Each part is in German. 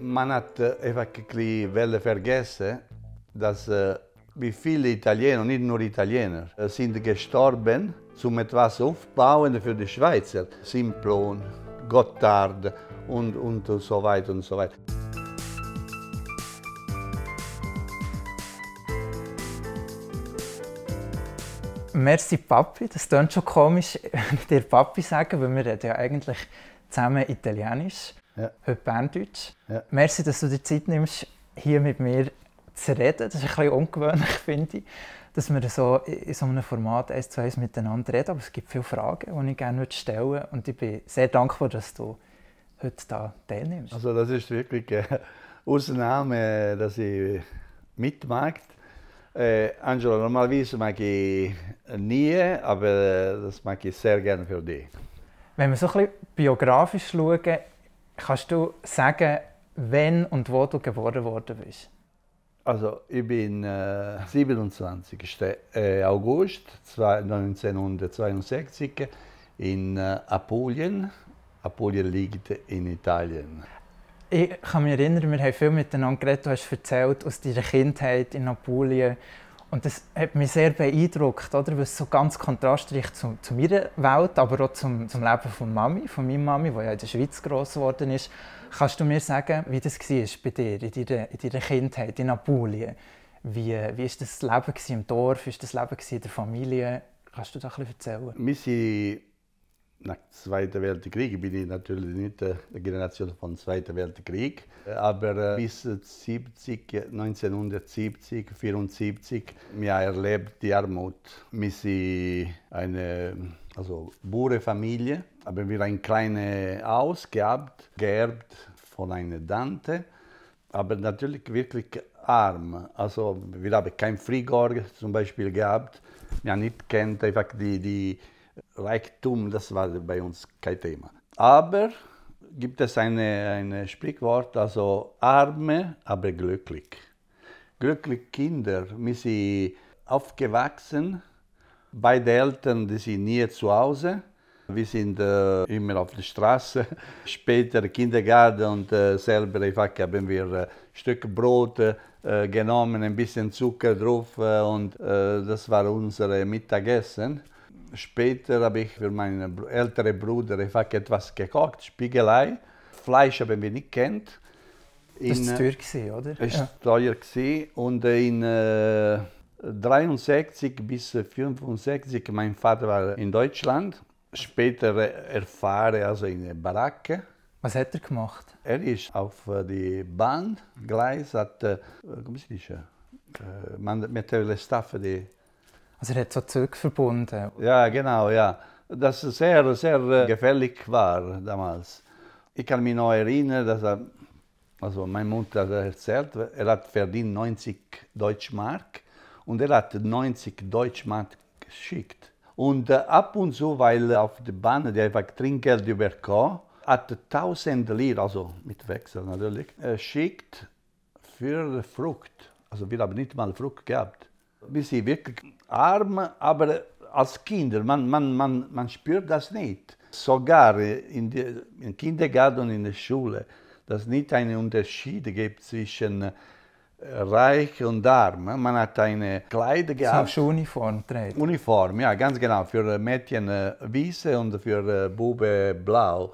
man hat einfach ein bisschen vergessen, dass wie viele Italiener, nicht nur Italiener, äh, sind gestorben, um etwas aufzubauen für die Schweizer. Simplon, Gotthard und, und so weiter und so weiter. Merci Papi, das klingt schon komisch, wenn ich dir Papi sage, weil wir reden ja eigentlich zusammen Italienisch, Ja. heute Berndeutsch. Ja. Merci, dass du dir Zeit nimmst, hier mit mir zu reden. Das ist ein bisschen ungewöhnlich, finde ich, dass wir so in so einem Format eins zu eins miteinander reden. Aber es gibt viele Fragen, die ich gerne stellen würde. Und ich bin sehr dankbar, dass du heute da teilnimmst. Also das ist wirklich eine Ausnahme, dass ich mitmache. Äh, Angelo, normalerweise mag ich nie, aber äh, das mag ich sehr gerne für dich. Wenn wir so ein bisschen biografisch schauen, kannst du sagen, wann und wo du geboren worden bist? Also ich bin äh, 27. äh, August zwei- 1962 in äh, Apulien. Apulien liegt in Italien. Ich kann mich erinnern, wir haben viel miteinander geredet. Du hast erzählt aus deiner Kindheit in Apulien. Und das hat mich sehr beeindruckt, oder? weil es so ganz kontrastreich zu, zu meiner Welt, aber auch zum, zum Leben von Mami, von meiner Mami, die ja in der Schweiz gross geworden ist. Kannst du mir sagen, wie das war bei dir, in deiner, in deiner Kindheit in Apulien? Wie war wie ist das Leben im Dorf, wie war das Leben in der Familie? Kannst du da ein bisschen erzählen? Nach dem Zweiten Weltkrieg, bin ich natürlich nicht die Generation vom Zweiten Weltkrieg, aber äh, bis 70, 1970, 74, wir haben erlebt die Armut. Wir sind eine also Bauernfamilie, aber wir ein kleines Haus gehabt, geerbt von einer Tante, aber natürlich wirklich arm. Also wir haben kein Frigor zum Beispiel gehabt. Wir haben nicht kennt einfach die, die Reichtum, das war bei uns kein Thema. Aber gibt es eine, ein Sprichwort, also arme, aber glücklich. Glückliche Kinder, wir sind aufgewachsen, beide Eltern, die sind nie zu Hause. Wir sind äh, immer auf der Straße. Später Kindergarten und äh, selber einfach haben wir äh, Stück Brot äh, genommen, ein bisschen Zucker drauf äh, und äh, das war unser Mittagessen. Später habe ich für meinen älteren Bruder einfach etwas gekocht, Spiegelei. Fleisch haben wir nicht kennt. Das In, war äh, teuer, gewesen, oder? es war teuer gewesen. und äh, in äh, 63 bis 65 mein Vater war in Deutschland. Später äh, erfahren also in der Baracke. Was hat er gemacht? Er ist auf äh, die Bahngleis, hat, äh, come si dice, äh, man metteva le staffe di Also er hat so Züge verbunden. Ja, genau, ja. Das sehr, sehr äh, gefährlich war damals. Ich kann mich noch erinnern, dass er, also meine Mutter hat erzählt, er hat verdient 90 Deutschmark und er hat 90 Deutschmark geschickt. Und äh, ab und zu, weil auf der Bahn der einfach Trinkgeld überkam, hat 1000 Lira, also mit Wechsel natürlich, äh, schickt für Frucht. Also wir haben nicht mal Frucht gehabt. Wir sind wirklich arm, aber als Kinder, man, man, man, man spürt das nicht. Sogar in im Kindergarten und in der Schule, dass es nicht einen Unterschied gibt zwischen äh, reich und arm. Man hat eine Kleider gehabt. Schuluniform trägt. Uniform, ja, ganz genau. Für Mädchen äh, weiße und für äh, Bube blau.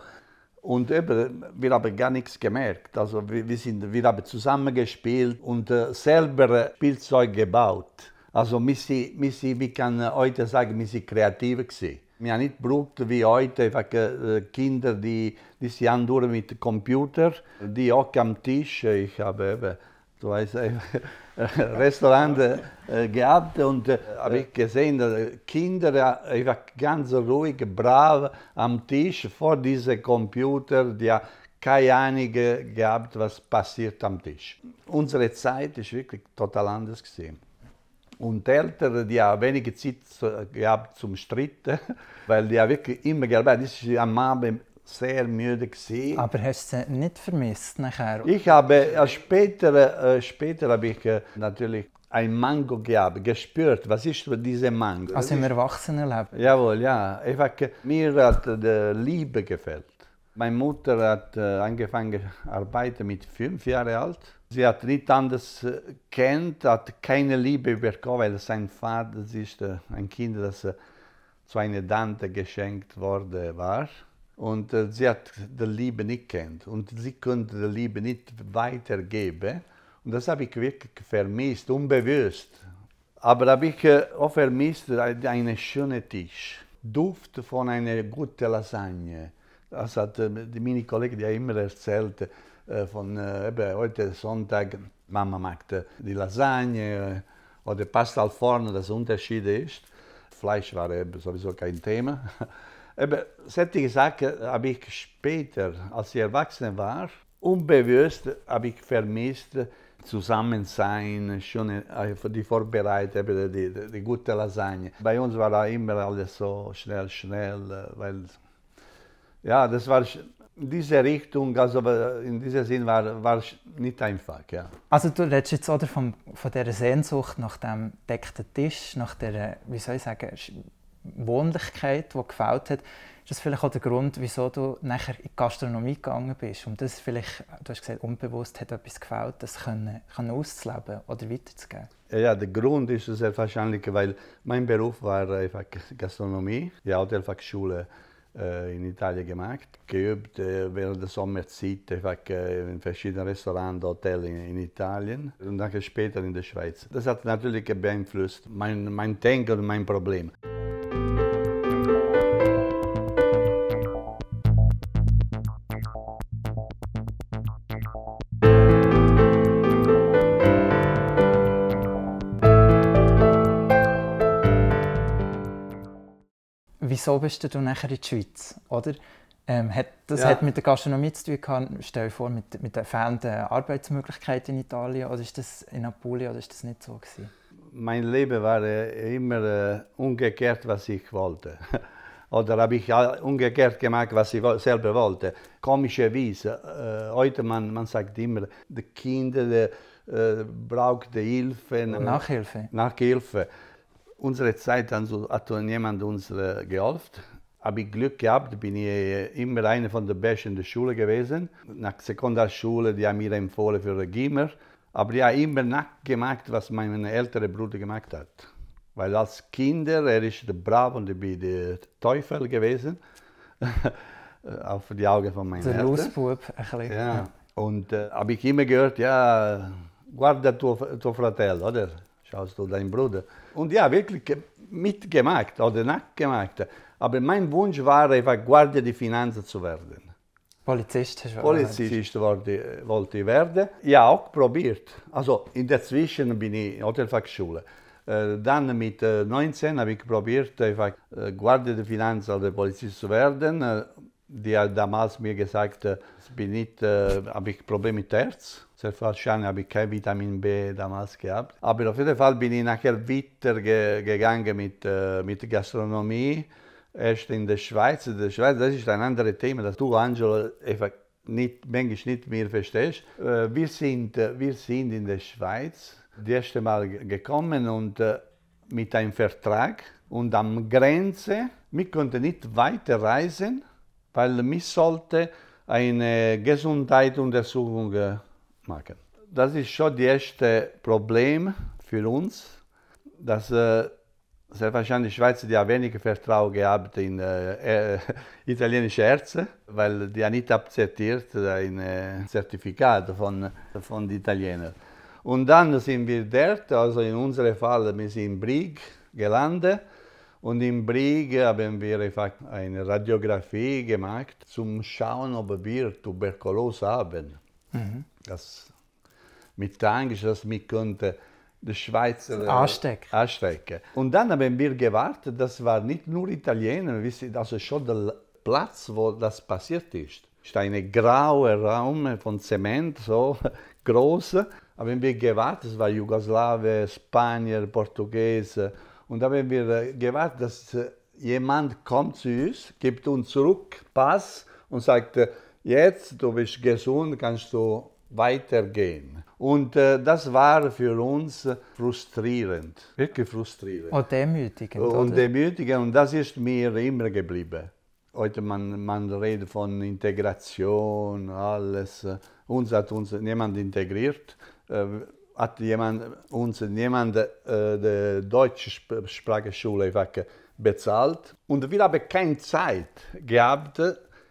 Und eben, wir haben gar nichts gemerkt. Also wir, wir, sind, wir haben zusammen gespielt und äh, selber Spielzeug gebaut. Also wir, sind, wir, sind, wir können heute sagen, wir sind kreativ gewesen. Wir haben nicht gebraucht wie heute einfach, äh, Kinder, die, die sind andauernd mit dem Computer, die auch am Tisch. Ich habe eben, du weißt, äh, Restaurant äh, gehabt und habe ich gesehen, dass Kinder einfach ganz ruhig, brav am Tisch vor diesem Computer, die keine Ahnung gehabt, was passiert am Tisch. Unsere Zeit ist wirklich total anders gewesen. Und die Eltern, die haben wenige Zeit zu- gehabt zum Stritten, weil die haben wirklich immer gearbeitet. Ich war am Abend sehr müde. Gewesen. Aber hast du sie nicht vermisst nachher? Ich habe äh, später, äh, später habe ich äh, natürlich ein Mango gehabt, gespürt, was ist diese Mango. Also im Erwachsenenleben? Jawohl, ja. Einfach, äh, mir hat die Liebe gefällt. Meine Mutter hat äh, angefangen zu arbeiten mit fünf Jahren alt. Sie hat nicht anders äh, kennt, hat keine Liebe bekommen, weil sein Vater ist äh, ein Kind, das äh, zu einer Tante geschenkt worden war. Und äh, sie hat die Liebe nicht kennt und sie konnte die Liebe nicht weitergeben. Und das habe ich wirklich vermisst, unbewusst. Aber habe ich äh, auch vermisst einen schönen Tisch, Duft von einer guten Lasagne. Das hat äh, meine Kollegen ja immer erzählt, äh, von äh, eben, heute Sonntag, Mama macht die Lasagne oder Pasta al forno, das Unterschied ist. Fleisch war eben sowieso kein Thema. eben, solche Sachen habe ich später, als ich erwachsen war, unbewusst habe ich vermisst, Zusammensein, schon äh, die Vorbereitung, die, die, die, gute Lasagne. Bei uns war immer alles so schnell, schnell, weil ja, das war in diese Richtung, also in diesem Sinn war, war nicht einfach. Ja. Also du redest jetzt oder von, von dieser Sehnsucht nach dem deckten Tisch, nach der, wie soll ich sagen, Wohnlichkeit, die gefällt hat. Ist das vielleicht auch der Grund, wieso du nachher in die Gastronomie gegangen bist? Und das vielleicht, du hast gesagt, unbewusst hat etwas gefällt, das können, können auszuleben oder weiterzugeben? Ja, der Grund ist sehr wahrscheinlich, weil mein Beruf war einfach Gastronomie, die äh, in Italien gemacht, geübt äh, während der Sommerzeit äh, in verschiedenen Restaurants, Hotels in, in, Italien und dann später in der Schweiz. Das hat natürlich beeinflusst mein, mein Denken und mein Problem. Wieso bist du nachher in die Schweiz? Oder? Ähm, hat, das ja. hat mit der Gastronomie zu tun gehabt, stell dir vor, mit, mit den fehlenden Arbeitsmöglichkeiten in Italien oder ist das in Apulien oder ist das nicht so gewesen? Mein Leben war äh, immer äh, umgekehrt, was ich wollte. oder habe ich umgekehrt gemacht, was ich selber wollte. Komischerweise, äh, heute man, man sagt immer, die Kinder äh, brauchen Hilfe. Nachhilfe. Nachhilfe unsere Zeit also, hat jemand uns äh, geholfen. Habe ich Glück gehabt, bin ich immer einer von den Besten in der Schule gewesen. Nach der Sekundarschule, die haben mir empfohlen für Gimmer. Aber ich habe immer nachgemacht, was mein älterer Bruder gemacht hat. Weil als Kinder, er ist der Brav und ich bin der Teufel gewesen. Für die Augen von meinen der Eltern. Der Losbub, ein bisschen. Ja. Und äh, habe ich immer gehört, ja, guarda tuo, tuo fratello, oder? Du deinen Bruder. Und ja, wirklich mitgemacht oder nachgemacht. Aber mein Wunsch war einfach, Guardia di Finanza zu werden. Polizist hast du Polizist wollte, wollte ich werden. Ja, auch probiert. Also in der Zwischen bin ich in Hotelfachschule. Äh, dann mit 19 äh, habe ich probiert, einfach äh, Guardia di Finanza oder Polizist zu werden. Die hat damals mir gesagt, ich bin nicht, habe ich Probleme mit Herz. Sehr wahrscheinlich habe ich kein Vitamin B damals gehabt. Aber auf jeden Fall bin ich nachher weitergegangen mit, äh, mit Gastronomie. Erst in der Schweiz. In der Schweiz, das ist ein anderes Thema, das du, Angelo, nicht, manchmal nicht mehr verstehst. Äh, wir, sind, wir sind in der Schweiz das erste Mal gekommen und äh, mit einem Vertrag und am Grenze, wir konnten nicht weiter reisen, weil wir sollte eine Gesundheitsuntersuchung machen. Das ist schon das erste Problem für uns, dass äh, sehr wahrscheinlich die Schweizer haben weniger Vertrauen gehabt in äh, äh, italienische Ärzte, weil die haben nicht akzeptiert ein äh, Zertifikat von, von den Italienern. Und dann sind wir dort, also in unserem Fall, wir sind in Brig gelandet. Und in Brig haben wir eine Radiographie gemacht, zum Schauen, ob wir Tuberkulose haben. Mhm. Das mit Angst, dass wir könnte die Schweizer äh, anstecken. anstecken. Und dann haben wir gewartet, das war nicht nur Italiener, also schon der Platz, wo das passiert ist. Es ist ein grauer Raum von Zement, so groß. Haben wir gewartet, es war Jugoslawe, Spanier, Portugiese. Und haben wir äh, gewartet, dass äh, jemand kommt zu uns, gibt uns zurück Pass und sagt, jetzt, du bist gesund, kannst du weitergehen. Und äh, das war für uns frustrierend, wirklich frustrierend. Und demütigend. Und demütigend, und das ist mir immer geblieben. heute man, man redet von Integration, alles. Uns hat uns niemand integriert. Äh, hat jemand, uns niemand äh, die deutsche Sprachschule bezahlt. Und wir haben keine Zeit gehabt,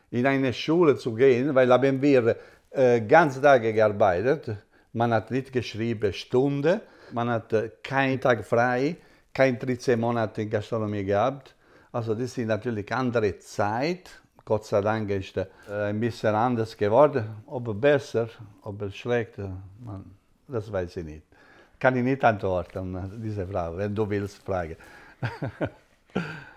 in eine Schule zu gehen, weil haben wir äh, ganze Tage gearbeitet. Man hat nicht geschrieben Stunde, man hat äh, keinen Tag frei, kein 13 Monate in Gastronomie gehabt. Also das ist natürlich andere Zeit. Gott sei Dank ist äh, ein bisschen anders geworden. Ob besser, ob schlecht, das weiß ich nicht. Kann ich nicht antworten, diese Frage, wenn du willst fragen.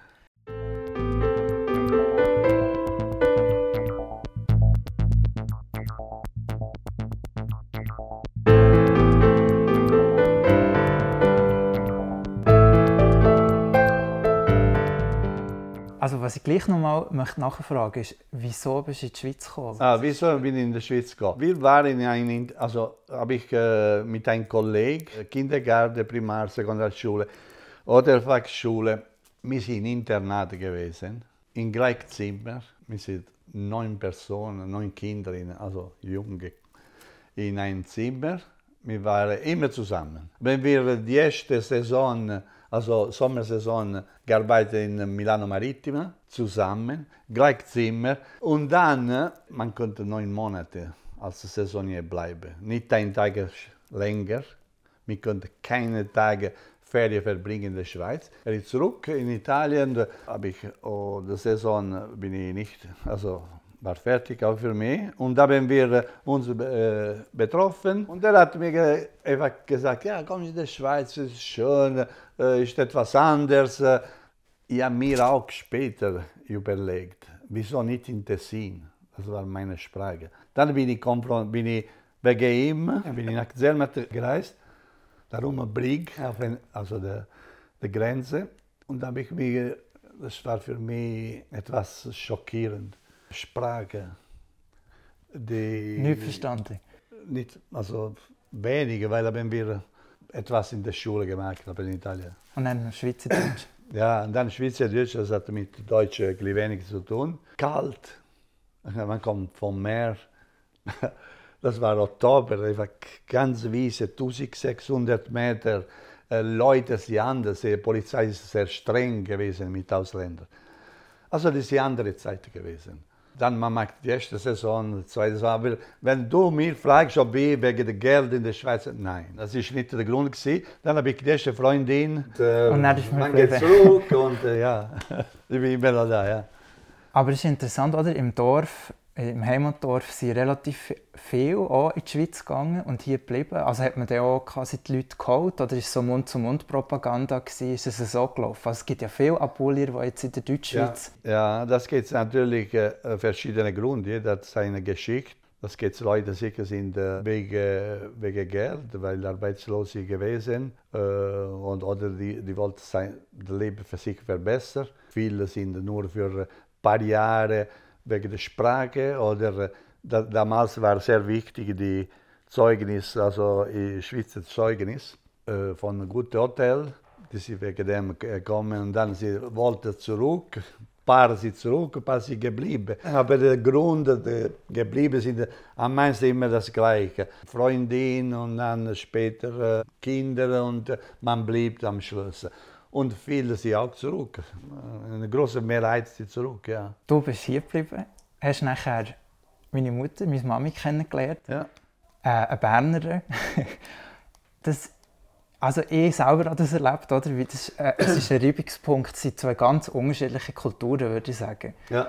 was ich gleich noch mal möchte nachfragen ist, wieso bist du in die Schweiz gekommen? Ah, wieso bin ich in die Schweiz gekommen? Wir waren in ein, also habe ich äh, mit einem Kollegen, Kindergarten, Primar, Sekundarschule oder Fachschule, wir sind in Internat gewesen, in Gleichzimmer. Wir sind neun Personen, neun Kinder, also Junge, in einem Zimmer. Wir waren immer zusammen. Wenn wir die erste Saison also Sommersaison gearbeitet in Milano Marittima zusammen, Gleichzimmer. Und dann, man konnte neun Monate als Saisonier bleiben, nicht ein Tag länger. Man konnte keine Tage Ferien verbringen in der Schweiz. Er ist zurück in Italien, habe ich oh, die Saison bin ich nicht, also war fertig auch für mich. Und da haben wir uns äh, betroffen. Und er hat mir einfach gesagt, ja, komm in die Schweiz, ist schön, äh, ist etwas anders. Ich habe mir auch später überlegt, wieso nicht in Tessin? Das war meine Sprache. Dann bin ich, bin ich wegen ihm bin ich nach Zermatt gereist, darum Brig, also der, der Grenze. Und da habe ich mich, das war für mich etwas schockierend. Sprache, die... Nicht verstanden? Nicht, also wenige, weil haben wir etwas in der Schule gemacht, aber in Italien. Und dann Schweizerdeutsch? ja, und dann Schweizerdeutsch, das hat mit Deutsch wenig zu tun. Kalt, man kommt vom Meer. Das war Oktober, einfach ganz wiese, 1600 Meter. Äh, Leute sind anders, die Polizei ist sehr streng gewesen mit Ausländern. Also das ist die andere Zeit gewesen dann man macht die erste Saison, die zweite Saison. Aber wenn du mir fragst, ob ich wegen dem Geld in der Schweiz, nein, das ist nicht der Grund gewesen. Dann habe ich die erste Freundin. Und, äh, und dann ist man geht zurück und äh, ja, ich bin immer noch da, ja. Aber es ist interessant, oder? Im Dorf im Heimatdorf sind relativ viele auch in die Schweiz gegangen und hier geblieben. Also hat man dann auch quasi die Leute geholt oder ist es so Mund-zu-Mund-Propaganda Ist es so gelaufen? Also es gibt ja viele Apulier, die jetzt in der Deutschschweiz... Ja, ja das gibt natürlich äh, verschiedene Gründe. Jeder hat seine Geschichte. Das gibt Leute sicher sind äh, wegen, wegen Geld, weil arbeitslos sind gewesen äh, und oder die, die wollten sein das Leben für sich verbessern. Viele sind nur für ein paar Jahre wegen der Sprache oder da, damals war sehr wichtig die Zeugnis, also Schweizer Zeugnis äh, von guten Hotel. Die sind wegen dem gekommen und dann sie wollten zurück. Paar sind zurück, paar sind geblieben. Aber der Grund, der geblieben sind, am meisten immer das Gleiche. Freundin und dann später äh, Kinder und man blieb am Schluss. Und viele sind auch zurück. Eine große Mehrheit sind zurück, ja. Du bist hier geblieben, hast nachher meine Mutter, meine Mami kennengelernt. Ja. Äh, eine Bernerin. das, also ich selber habe das erlebt, oder? Wie das, äh, es ist ein Reibungspunkt, es sind zwei ganz unterschiedliche Kulturen, würde ich sagen. Ja.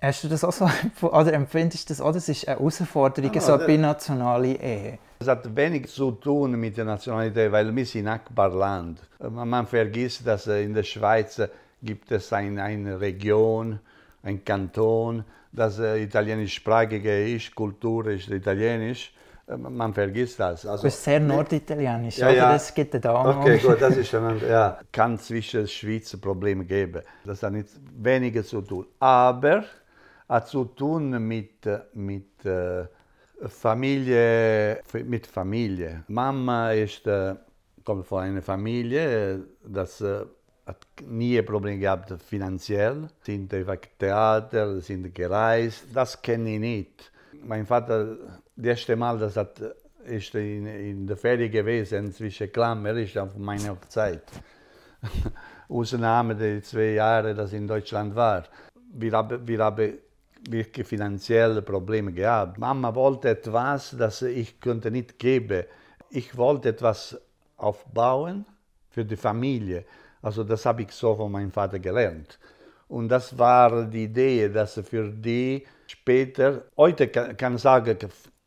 Hast du das auch so, oder empfindest du das auch, das ist eine Herausforderung, ja, so eine binationale Ehe? Es hat wenig zu tun mit der Nationalität, weil wir sind Nachbarland. Man vergisst, dass in der Schweiz gibt es ein, eine Region, ein Kanton, das italienischsprachig ist, Kultur ist italienisch. Man vergisst das. Also, das ist sehr norditalienisch, ja, ja. Das gibt da Okay, gut, das ist schon, ja, kann zwischen Schweiz Probleme geben. Das hat nicht weniger zu tun. Aber hat zu tun mit, mit äh, Familie, mit Familie. Mama ist, äh, kommt von einer Familie, das äh, hat nie Probleme gehabt finanziell, sind einfach Theater, sind gereist, das kenne ich nicht. Mein Vater, das erste Mal, das hat, ist in, in der Ferie gewesen, zwischen Klammer, ist auf meiner Zeit. Ausnahme der zwei Jahre, ich in Deutschland war. Wir haben, wir haben wirklich finanzielle Probleme gehabt. Mama wollte etwas, das ich könnte nicht geben. Ich wollte etwas aufbauen für die Familie. Also das habe ich so von meinem Vater gelernt. Und das war die Idee, dass für die später, heute kann ich sagen,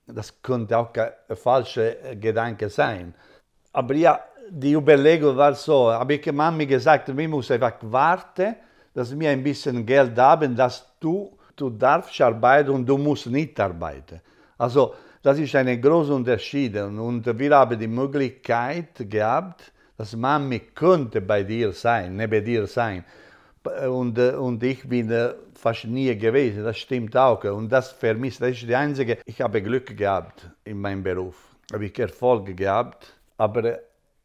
das könnte auch ein falscher Gedanke sein. Aber ja, die Überlegung war so, habe ich Mami gesagt, wir müssen einfach warten, dass wir ein bisschen Geld haben, dass du, du darfst arbeiten und du musst nicht arbeiten. Also das ist ein großer Unterschied und wir haben die Möglichkeit gehabt, dass Mami könnte bei dir sein, neben dir sein. Und, und ich bin fast nie gewesen, das stimmt auch. Und das vermisst, das ist die einzige, ich habe Glück gehabt in meinem Beruf, habe ich Erfolg gehabt, aber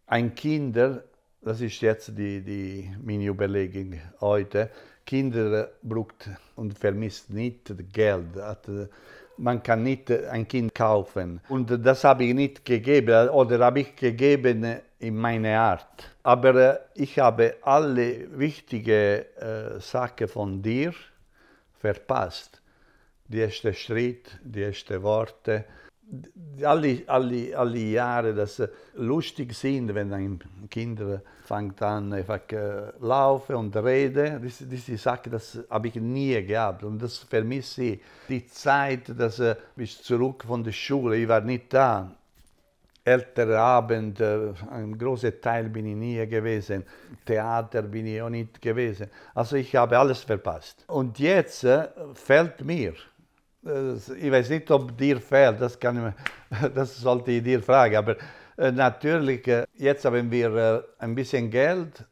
ein Kinder, das ist jetzt die, die meine Überlegung heute, Kinder braucht und vermisst nicht Geld. Man kann nicht ein Kind kaufen. Und das habe ich nicht gegeben oder habe ich gegeben in meine Art. Aber ich habe alle wichtigen äh, Sachen von dir verpasst. Die ersten Schritt, die ersten Worte, alle, alle, alle Jahre, das lustig sind, wenn ein Kind fängt an, einfach äh, laufen und reden. Diese, diese Sache, das habe ich nie gehabt und das vermisse ich. Die Zeit, dass äh, bis zurück von der Schule, ich war nicht da. Ältere Abend, äh, ein großer Teil bin ich nie gewesen. Theater bin ich auch nicht gewesen. Also ich habe alles verpasst. Und jetzt äh, fällt mir, ich weiß nicht, ob dir fehlt, das, kann ich, das sollte ich dir fragen, aber äh, natürlich, äh, jetzt haben wir ein bisschen Geld,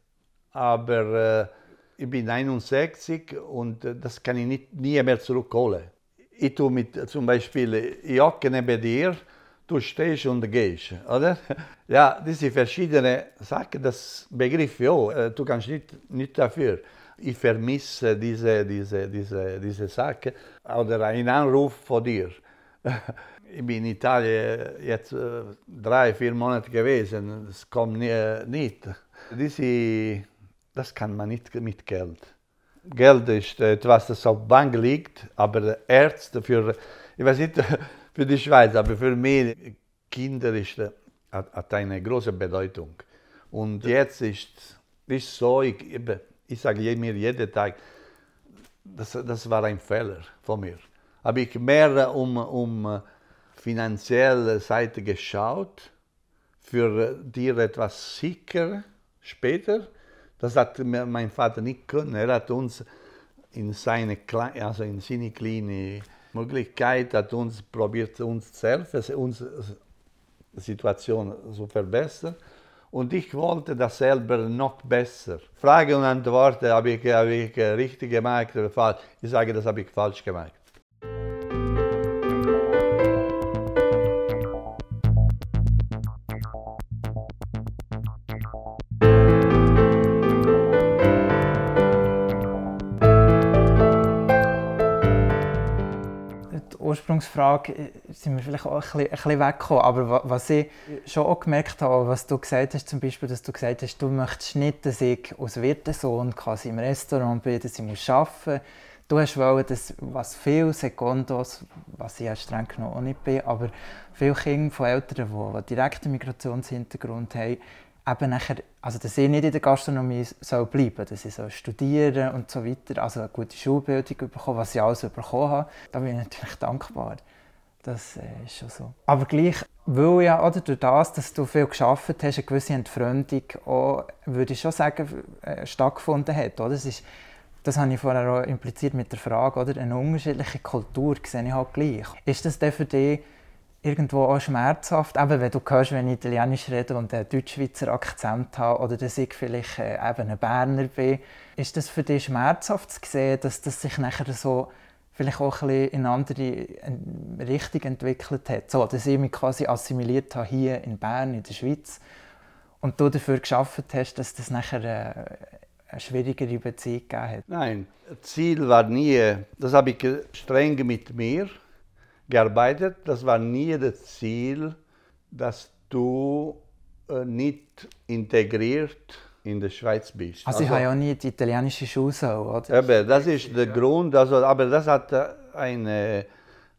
aber ich bin 61 und das kann ich nicht, nie mehr zurückholen. Ich tue mit, zum Beispiel, ich hocke neben dir, du stehst und gehst, oder? Ja, diese verschiedenen Sachen, das begriff äh, du kannst nicht, nicht dafür ich vermisse diese, diese, diese, diese Sache oder einen Anruf von dir. Ich bin in Italien jetzt äh, drei, vier Monate gewesen, das kommt nicht. Diese, das kann man nicht mit Geld. Geld ist etwas, das auf der Bank liegt, aber Ärzte für, ich weiß nicht, für die Schweiz, aber für mich, Kinder ist, hat, hat eine große Bedeutung. Und jetzt ist es so, ich, ich sage mir jeden Tag, das, das war ein Fehler von mir. Habe ich mehr um, um finanzielle Seite geschaut, für dir etwas sicher später. Das hat mein Vater nicht können. Er hat uns in seine, also in seine kleine Möglichkeit hat uns probiert, uns zu helfen, unsere Situation zu verbessern. Und ich wollte das selber noch besser. Frage und Antwort habe ich, habe ich richtig gemacht oder falsch. Ich sage, das habe ich falsch gemacht. Ursprungsfrage äh, sind wir vielleicht auch ein bisschen, weggekommen. Aber was ich schon auch gemerkt habe, was du gesagt hast, zum Beispiel, dass du gesagt hast, du möchtest nicht, dass ich als Wirtesohn quasi im Restaurant bin, dass ich muss arbeiten muss. Du hast wollen, dass, was viele Sekundos, was ich ja streng genommen auch nicht bin, aber viele Kinder von Eltern, die, die direkten Migrationshintergrund haben, eben nachher, also dass ich nicht in der Gastronomie soll bleiben dass ich studieren und so weiter, also eine gute Schulbildung bekommen, was ich alles bekommen habe, da bin ich natürlich dankbar. Das äh, ist schon so. Aber gleich, weil ja oder durch das, dass du viel geschafft hast, eine gewisse Entfremdung auch, würde ich schon sagen, äh, stattgefunden hat. Oder? Das, ist, das habe ich vorher auch impliziert mit der Frage, oder? eine unterschiedliche Kultur sehe ich halt gleich. Ist das denn für dich irgendwo auch schmerzhaft, eben wenn du hörst, wenn ich Italienisch rede und einen Deutschschweizer Akzent habe oder dass ich vielleicht äh, eben ein Berner bin, ist das für dich schmerzhaft zu sehen, dass das sich nachher so vielleicht auch ein bisschen in andere Richtung entwickelt hat, so, dass ich mich quasi assimiliert habe hier in Bern, in der Schweiz und du dafür geschafft hast, dass das nachher äh, eine schwierigere Beziehung gegeben hat? Nein, Ziel war nie, das habe ich streng mit mir gearbeitet, das war nie das Ziel, dass du äh, nicht integriert in der Schweiz bist. Also, ich habe ja nie die italienische Schule oder? Eben, das ist der Grund, also, aber das hat eine,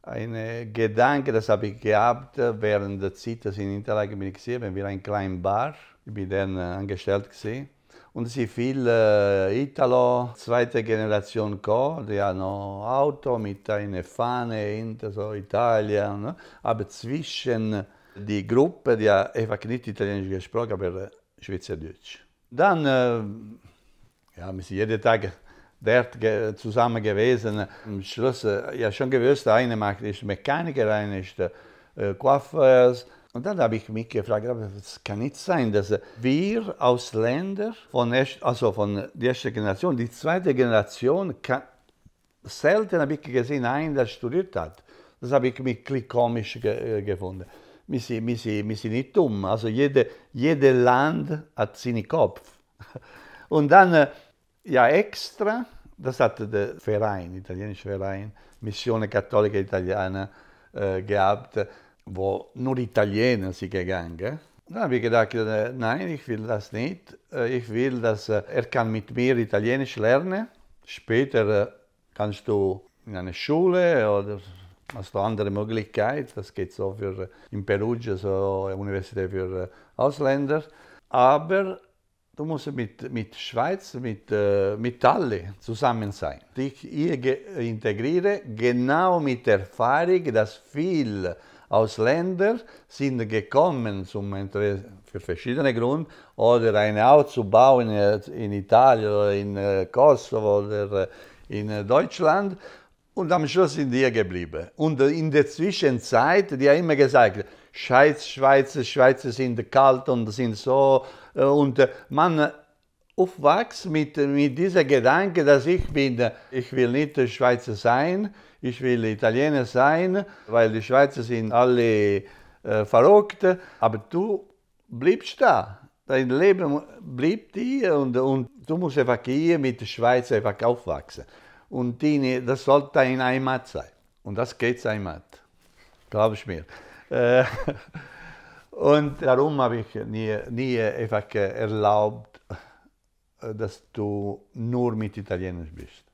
eine Gedanke, das habe ich gehabt während der Zeit, dass ich in Interlaken bin gesehen, wenn wir ein kleinen Bar, ich bin dann angestellt gesehen. Und es sind viele Italo, zweite Generation gekommen, die haben Auto mit einer Fahne hinter so Italien, ne? aber zwischen die Gruppe, die einfach nicht Italienisch gesprochen, aber Schweizerdeutsch. Dann, äh, ja, wir sind jeden Tag dort zusammen gewesen. Am Schluss, ja äh, schon gewusst, der eine macht ist Mechaniker, einer ist äh, Coiffeur. Und dann habe ich mich gefragt, es kann nicht sein, dass wir Ausländer von, also von der ersten Generation, die zweite Generation, kann, selten habe ich gesehen, einen, der studiert hat. Das habe ich mich komisch ge äh, gefunden. Wir sind, wir, sind, wir sind nicht dumm. Also jede, jedes Land hat seinen Kopf. Und dann, äh, ja, extra, das hat der Verein, italienischer Verein, Missione Cattolica Italiana, äh, gehabt wo nur Italiener sind gegangen. Dann habe ich gedacht, äh, nein, ich will das nicht. Äh, ich will, dass äh, er kann mit mir Italienisch lernen. Später kannst du in eine Schule oder hast du andere Möglichkeiten. Das geht so für in Perugia, so eine Universität für Ausländer. Aber du musst mit, mit Schweiz, mit, mit alle zusammen sein. Dich hier integriere, genau mit der Erfahrung, dass viel aus Ländern sind gekommen zum für verschiedene Gründe oder ein Haus zu bauen in Italien oder in äh, Kosovo oder äh, in Deutschland und am Schluss sind die geblieben. Und in der Zwischenzeit, die haben immer gesagt, Schweiz, Schweizer, Schweizer sind kalt und sind so. Äh, und man aufwächst mit, mit diesem Gedanke, dass ich bin, ich will nicht Schweizer sein, ich will Italiener sein, weil die Schweizer sind alle äh, verrückt, aber du bleibst da. Dein Leben bleibt hier und, und du musst einfach hier mit der Schweiz einfach aufwachsen. Und die, das sollte deine Heimat sein. Und das geht Heimat, glaube ich mir. Äh, und darum habe ich nie, nie einfach erlaubt, dass du nur mit Italienisch bist.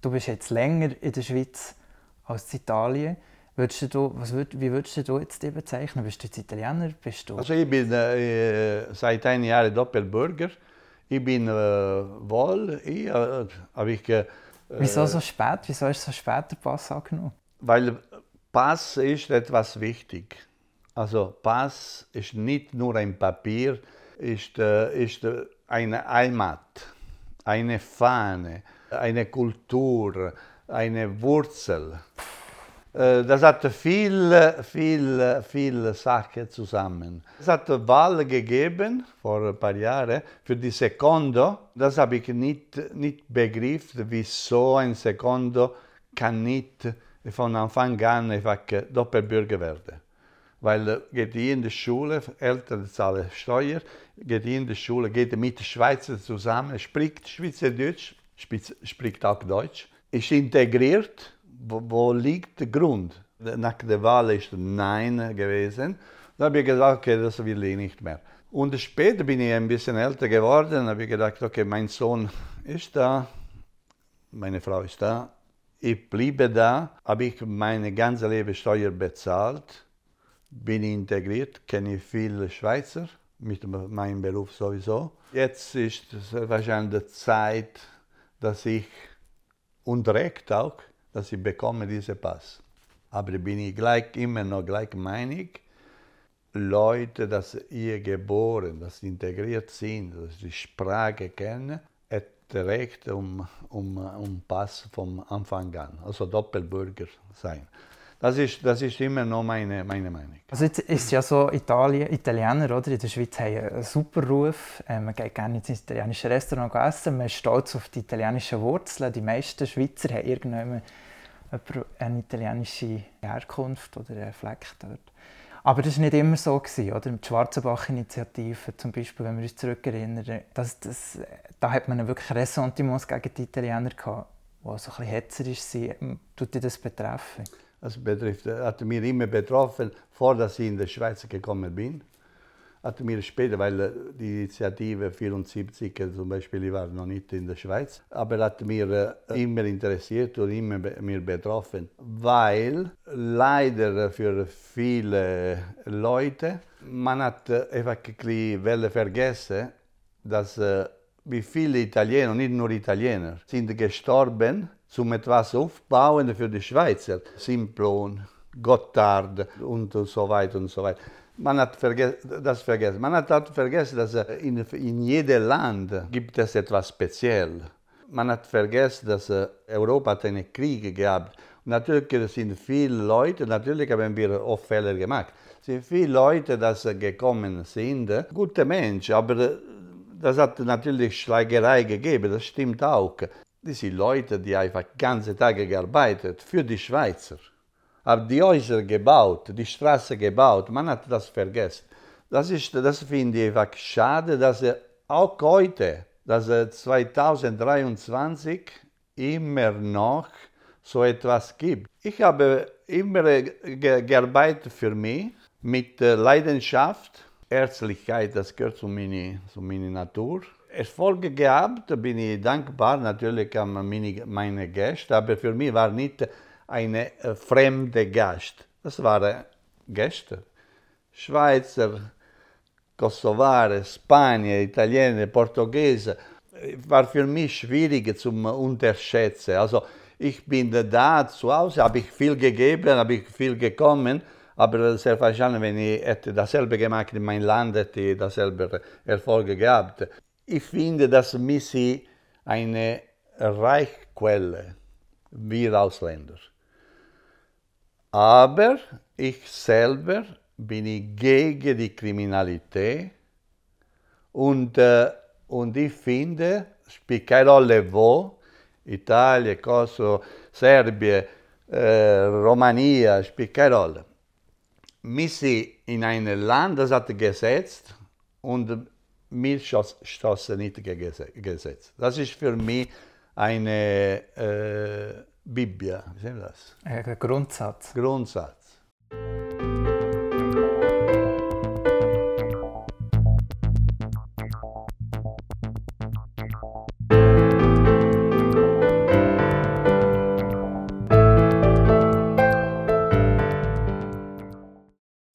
Du bist jetzt länger in der Schweiz als in Italien. Würdest du, was würd, wie würdest du jetzt die bezeichnen? Bist du jetzt Italiener? Bist du also ich bin äh, seit einem Jahr Doppelbürger. Ich bin äh, wohl, ich, äh, habe ich... Äh, Wieso so spät? Wieso ist so spät der Pass angenommen? Weil Pass ist etwas wichtig. Also Pass ist nicht nur ein Papier, ist, äh, ist eine Heimat, eine Fahne, eine Kultur, eine Wurzel. Äh, das hat viele, viele, viele Sachen zusammen. Es hat Wahl gegeben vor ein paar Jahren für die Secondo. Das habe ich nicht, nicht begriffen, wieso ein Secondo kann nicht von Anfang an einfach Doppelbürger werden. Weil geht die in die Schule, Eltern zahlen Steuer, geht in die Schule, geht mit den Schweizern zusammen, spricht Schweizerdeutsch, spricht auch Deutsch, ist integriert wo, liegt der Grund? Nach der Wahl ist Nein gewesen. Da habe ich gesagt, okay, das will ich nicht mehr. Und später bin ich ein bisschen älter geworden, habe ich gedacht, okay, mein Sohn ist da, meine Frau ist da, ich bliebe da, habe ich meine ganze Leben Steuer bezahlt, bin integriert, kenne viele Schweizer, mit meinem Beruf sowieso. Jetzt ist wahrscheinlich die Zeit, dass ich und Recht auch dass ich bekomme diesen Pass. Aber bin ich gleich immer noch gleich meinig, Leute, dass ihr geboren, dass sie integriert sind, dass sie die Sprache kennen, hat Recht um, um, um Pass vom Anfang an, also Doppelbürger sein. Das ist, das ist immer noch meine, meine Meinung. Also jetzt ist ja so, Italien, Italiener oder, in der Schweiz haben einen super Ruf. Ähm, man geht gerne ins italienische Restaurant essen. Man ist stolz auf die italienischen Wurzeln. Die meisten Schweizer haben irgendwann eine italienische Herkunft oder einen Fleck dort. Aber das war nicht immer so. Oder? Die Schwarzenbach-Initiative zum Beispiel, wenn wir uns zurückerinnern, das, das, da hat man wirklich Ressentiments gegen die Italiener die so ein bisschen hetzerisch sind. Tut dich das betreffen? Das betrifft, hat mich immer betroffen, vor dass ich in die Schweiz gekommen bin. Hat mir später, weil die Initiative 74 zum Beispiel, ich war noch nicht in der Schweiz, aber hat mir immer interessiert und immer mir betroffen, weil leider für viele Leute man hat einfach ein bisschen vergessen, dass wie viele Italiener, nicht nur Italiener, sind gestorben zum etwas aufbauen für die Schweizer. Simplon, Gotthard und so weiter und so weiter. Man hat das vergessen. Man hat vergessen, dass in, in jedem Land gibt es etwas Spezielles. Man hat vergessen, dass Europa hat einen Krieg gehabt. Natürlich sind viele Leute, natürlich haben wir oft Fehler gemacht, sind viele Leute, die gekommen sind, gute Menschen, aber das hat natürlich Schlägerei gegeben, das stimmt auch. Das sind Leute, die einfach ganze Tage gearbeitet für die Schweizer. Haben die Häuser gebaut, die Straße gebaut. Man hat das vergessen. Das, ist, das finde ich einfach schade, dass er auch heute, dass 2023 immer noch so etwas gibt. Ich habe immer gearbeitet für mich mit Leidenschaft, Herzlichkeit, das gehört zu meiner, zu meiner Natur. Erfolge gehabt, bin ich dankbar natürlich an meine, Gäste, aber für mich war nicht eine fremde Gast. Das waren Gäste. Schweizer, Kosovare, Spanier, Italiener, Portugiese. War für mich schwierig zu unterschätzen. Also ich bin da zu Hause, habe ich viel gegeben, habe ich viel gekommen, aber wahrscheinlich, wenn ich hätte dasselbe gemacht in meinem Land, hätte ich dasselbe Erfolge gehabt. Ich finde, dass Missy eine Reichquelle, wir Ausländer. Aber ich selber bin ich gegen die Kriminalität und, äh, und ich finde, spielt keine Rolle wo, Italien, Kosovo, Serbien, äh, Romania, spielt keine Rolle. Sind in einem Land, das hat gesetzt und wir stoßen nicht gegen Gesetz. Das ist für mich eine äh, Bibel, wie sagen das? Ein Grundsatz. Grundsatz.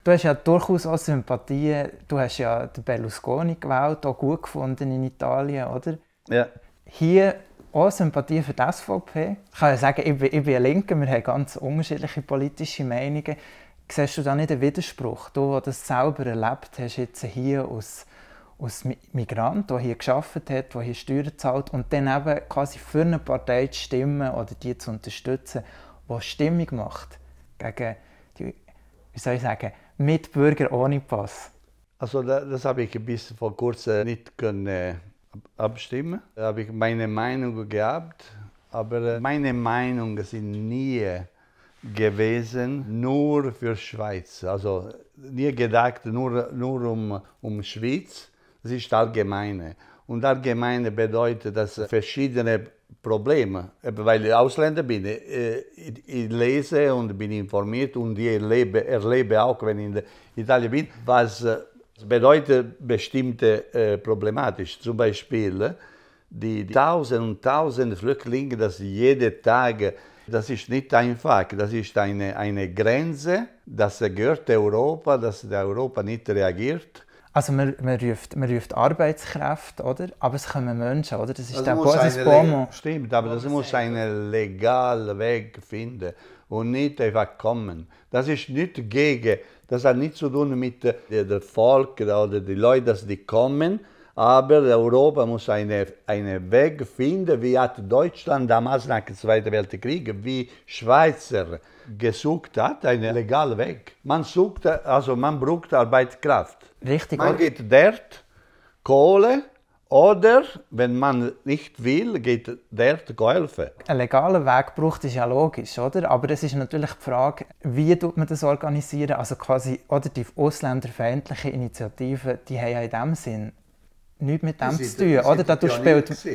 Du hast ja durchaus auch Sympathien. Du hast ja den Berlusconi gewählt, auch gut gefunden in Italien, oder? Ja. Hier auch Sympathie für die SVP. Ich kann ja sagen, ich bin, ich bin ein Linker, wir haben ganz unterschiedliche politische Meinungen. Siehst du da nicht einen Widerspruch? Du, der das selber erlebt hast, jetzt hier als, als Migrant, der hier gearbeitet hat, der hier Steuern zahlt und dann eben quasi für eine Partei zu stimmen oder die zu unterstützen, die Stimmung macht gegen wie soll ich sagen, Mitbürger ohne Pass. Also das, habe ich bis vor kurzem nicht können abstimmen. Da habe ich meine Meinung gehabt, aber meine Meinungen sind nie gewesen nur für Schweiz. Also nie gedacht nur, nur um, um Schweiz. Das ist allgemeine. Und allgemeine bedeutet, dass verschiedene Probleme, weil ich Ausländer bin, ich, ich lese und bin informiert und ich erlebe, erlebe auch, wenn ich in Italien bin, was bedeutet bestimmte äh, problematisch. Zum Beispiel die Tausende und Tausende Flüchtlinge, das jeden Tag, das ist nicht einfach. Das ist eine, eine Grenze, das gehört Europa, dass Europa nicht reagiert. Also man, man, ruft, man ruft Arbeitskräfte, oder? aber es kommen Menschen, oder? Das ist das der Basis Bomo. Stimmt, aber das muss einen legalen Weg finden und nicht einfach kommen. Das ist nicht gegen das hat nichts zu tun mit dem Volk oder den Leuten, die kommen. Aber Europa muss einen eine Weg finden, wie hat Deutschland damals nach dem Zweiten Weltkrieg, wie Schweizer gesucht hat, einen legalen Weg. Man sucht, also man braucht Arbeitskraft. Richtig. Man geht dort, Kohle, oder wenn man nicht will, geht dort helfen. Ein legaler Weg braucht ist ja logisch, oder? Aber es ist natürlich die Frage, wie tut man das organisieren? Also quasi, oder die ausländerfeindlichen Initiativen, die haben ja in dem Sinn nichts mit dem zu tun, oder? Da du spielst,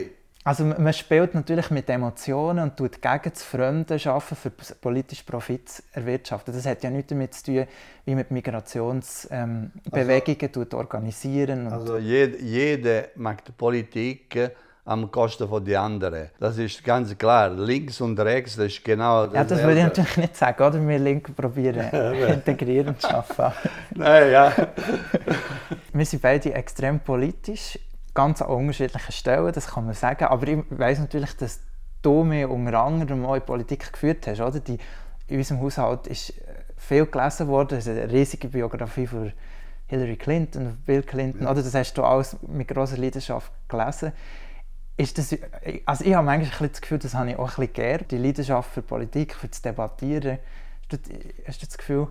also man spielt natürlich mit Emotionen und tut gegen das Fremde schaffen, für politisch Profit zu erwirtschaften. Das hat ja nichts damit zu tun, wie man Migrationsbewegungen ähm, also, organisieren. also jede, jede macht Politik am Kosten von den anderen. Das ist ganz klar. Links und rechts, das ist genau das. Ja, das würde ich natürlich nicht sagen, oder? Wir Linken probieren integrieren zu schaffen. Nein, ja. Wir sind beide extrem politisch ganz an unterschiedlichen Stellen, das kann man sagen. Aber ich weiß natürlich, dass du mir unter anderem auch in Politik geführt hast. Oder? Die, in unserem Haushalt ist äh, viel gelesen worden. Es ist eine riesige Biografie von Hillary Clinton, Bill Clinton. Ja. Oder? Das hast du alles mit großer Leidenschaft gelesen. Ist das, also ich habe manchmal das Gefühl, das habe ich auch ein bisschen die Leidenschaft für Politik, für das Debattieren. Hast du das Gefühl,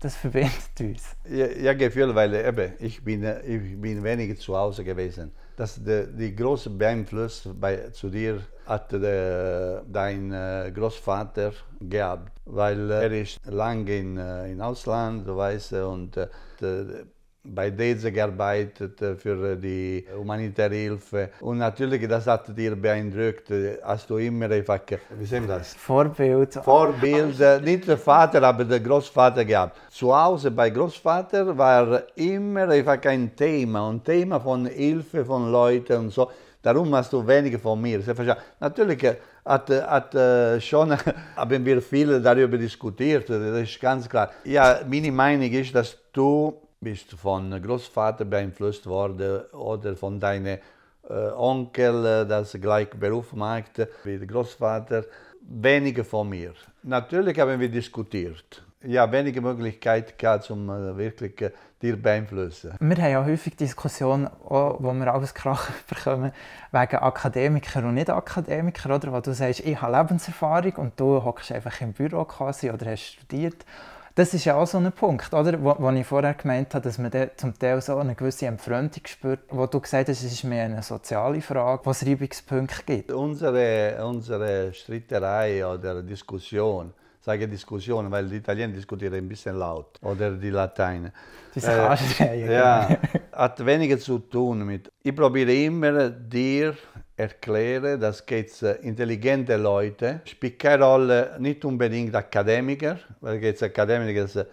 das verbindet uns. Ja, ja Gefühl, weil eben, ich, bin, ich bin weniger zu Hause gewesen. Das, die, die große Beeinfluss bei, zu dir hat de, dein äh, Großvater gehabt, weil äh, er ist lange in, äh, in Ausland, du weißt, und äh, bei DESE gearbeitet äh, für die humanitäre Hilfe. Und natürlich, das hat dir beeindruckt. Hast du immer einfach, wie sehen wir das? Vorbild. Vorbild, äh, nicht der Vater, aber der Großvater gehabt. Zu Hause bei Großvater war immer einfach ein Thema, ein Thema von Hilfe von Leuten und so. Darum hast du weniger von mir. Natürlich äh, hat, hat schon, haben wir viel darüber diskutiert, das ist ganz klar. Ja, meine Meinung ist, dass du bist von Großvater beeinflusst worden oder von deinem äh, Onkel, äh, das gleich Beruf macht wie der Großvater. Weniger von mir. Natürlich haben wir diskutiert. Ja, wenige Möglichkeiten gehabt, um äh, wirklich dir beeinflussen. Wir haben ja häufig Diskussionen, wo wir alles Krach bekommen, wegen Akademiker und Nicht-Akademiker, oder? Wo du sagst, ich habe Lebenserfahrung und du hockst einfach im Büro quasi oder hast studiert. Das ist ja auch so ein Punkt, oder? Wo, wo ich vorher gemeint habe, dass man zum Teil so eine gewisse Entfremdung spürt, wo du gesagt hast, es ist mehr eine soziale Frage, wo es Reibungspunkte gibt. Unsere, unsere Streiterei oder Diskussion, sage Diskussion, weil die Italiener diskutieren ein bisschen laut oder die Lateiner. Die äh, ja, hat weniger zu tun mit. Ich probiere immer dir erkläre, dass es intelligente Leute, spielt keine Rolle, nicht unbedingt Akademiker, weil es Akademiker ist,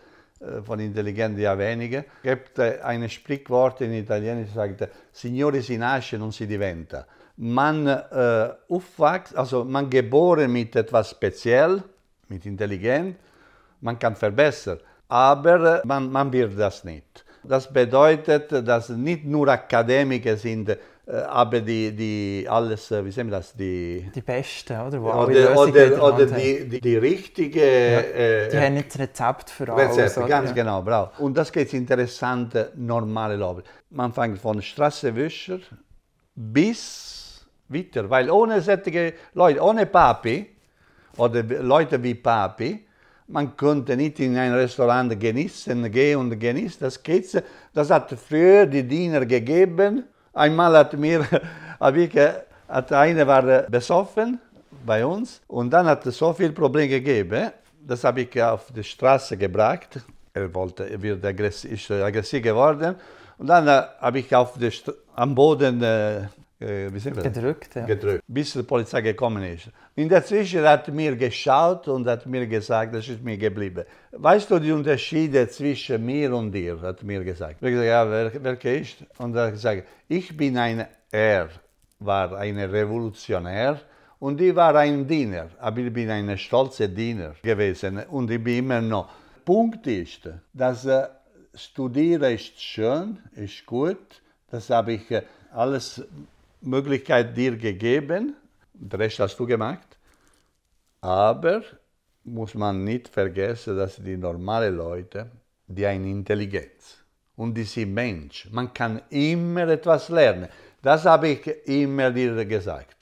von intelligenti ja wenige. Es gibt ein Sprichwort in Italienisch, das sagt, Signore si nasce, non si diventa. Man äh, aufwächst, also man geboren mit etwas speziell, mit Intelligenz, man kann verbessern, aber man, man wird das nicht. Das bedeutet, dass nicht nur Akademiker sind, äh, aber die, die alles, äh, wie sehen wir das, die... Die Besten, oder? Wo oder oder, oder die, die, die richtige... Ja. Äh, die haben nicht das Rezept für alles. Rezept, ganz ja. genau, bravo. Und das geht interessante, normale Leute. Man fängt von Straßenwischer bis weiter, weil ohne solche Leute, ohne Papi, oder Leute wie Papi, man könnte nicht in ein Restaurant genießen, gehen und genießen. Das, geht, das hat früher die Diener gegeben Einmal hat mir, hab ich, hat einer war besoffen bei uns und dann hat es so viel Probleme gegeben, das habe ich auf die Straße gebracht. Er wollte, wird aggressiv, ist aggressiv geworden und dann äh, habe ich auf die, am Boden äh, äh gedrückt, ja. gedrückt, bis die Polizei gekommen ist. In der Zwischenzeit hat mir geschaut und hat mir gesagt, das ist mir geblieben. Weißt du die Unterschiede zwischen mir und dir, hat mir gesagt. Ich gesagt, ja, wer, welcher ist? Und er hat gesagt, ich bin ein, er war ein Revolutionär und ich war ein Diener, aber ich bin ein stolzer Diener gewesen und ich bin immer noch. Punkt ist, dass äh, Studieren ist schön, ist gut, das habe ich äh, alles Möglichkeit dir gegeben, den Rest hast du gemacht, aber muss man nicht vergessen, dass die normalen Leute, die haben Intelligenz und die sind Mensch. Man kann immer etwas lernen. Das habe ich immer dir gesagt.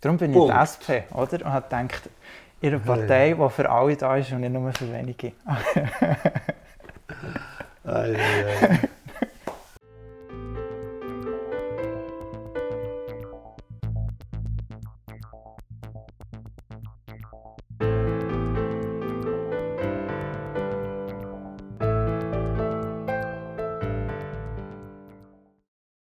Darum bin Punkt. ich die SP, oder? Und habe gedacht, in einer Partei, die für alle da ist und nicht nur für wenige.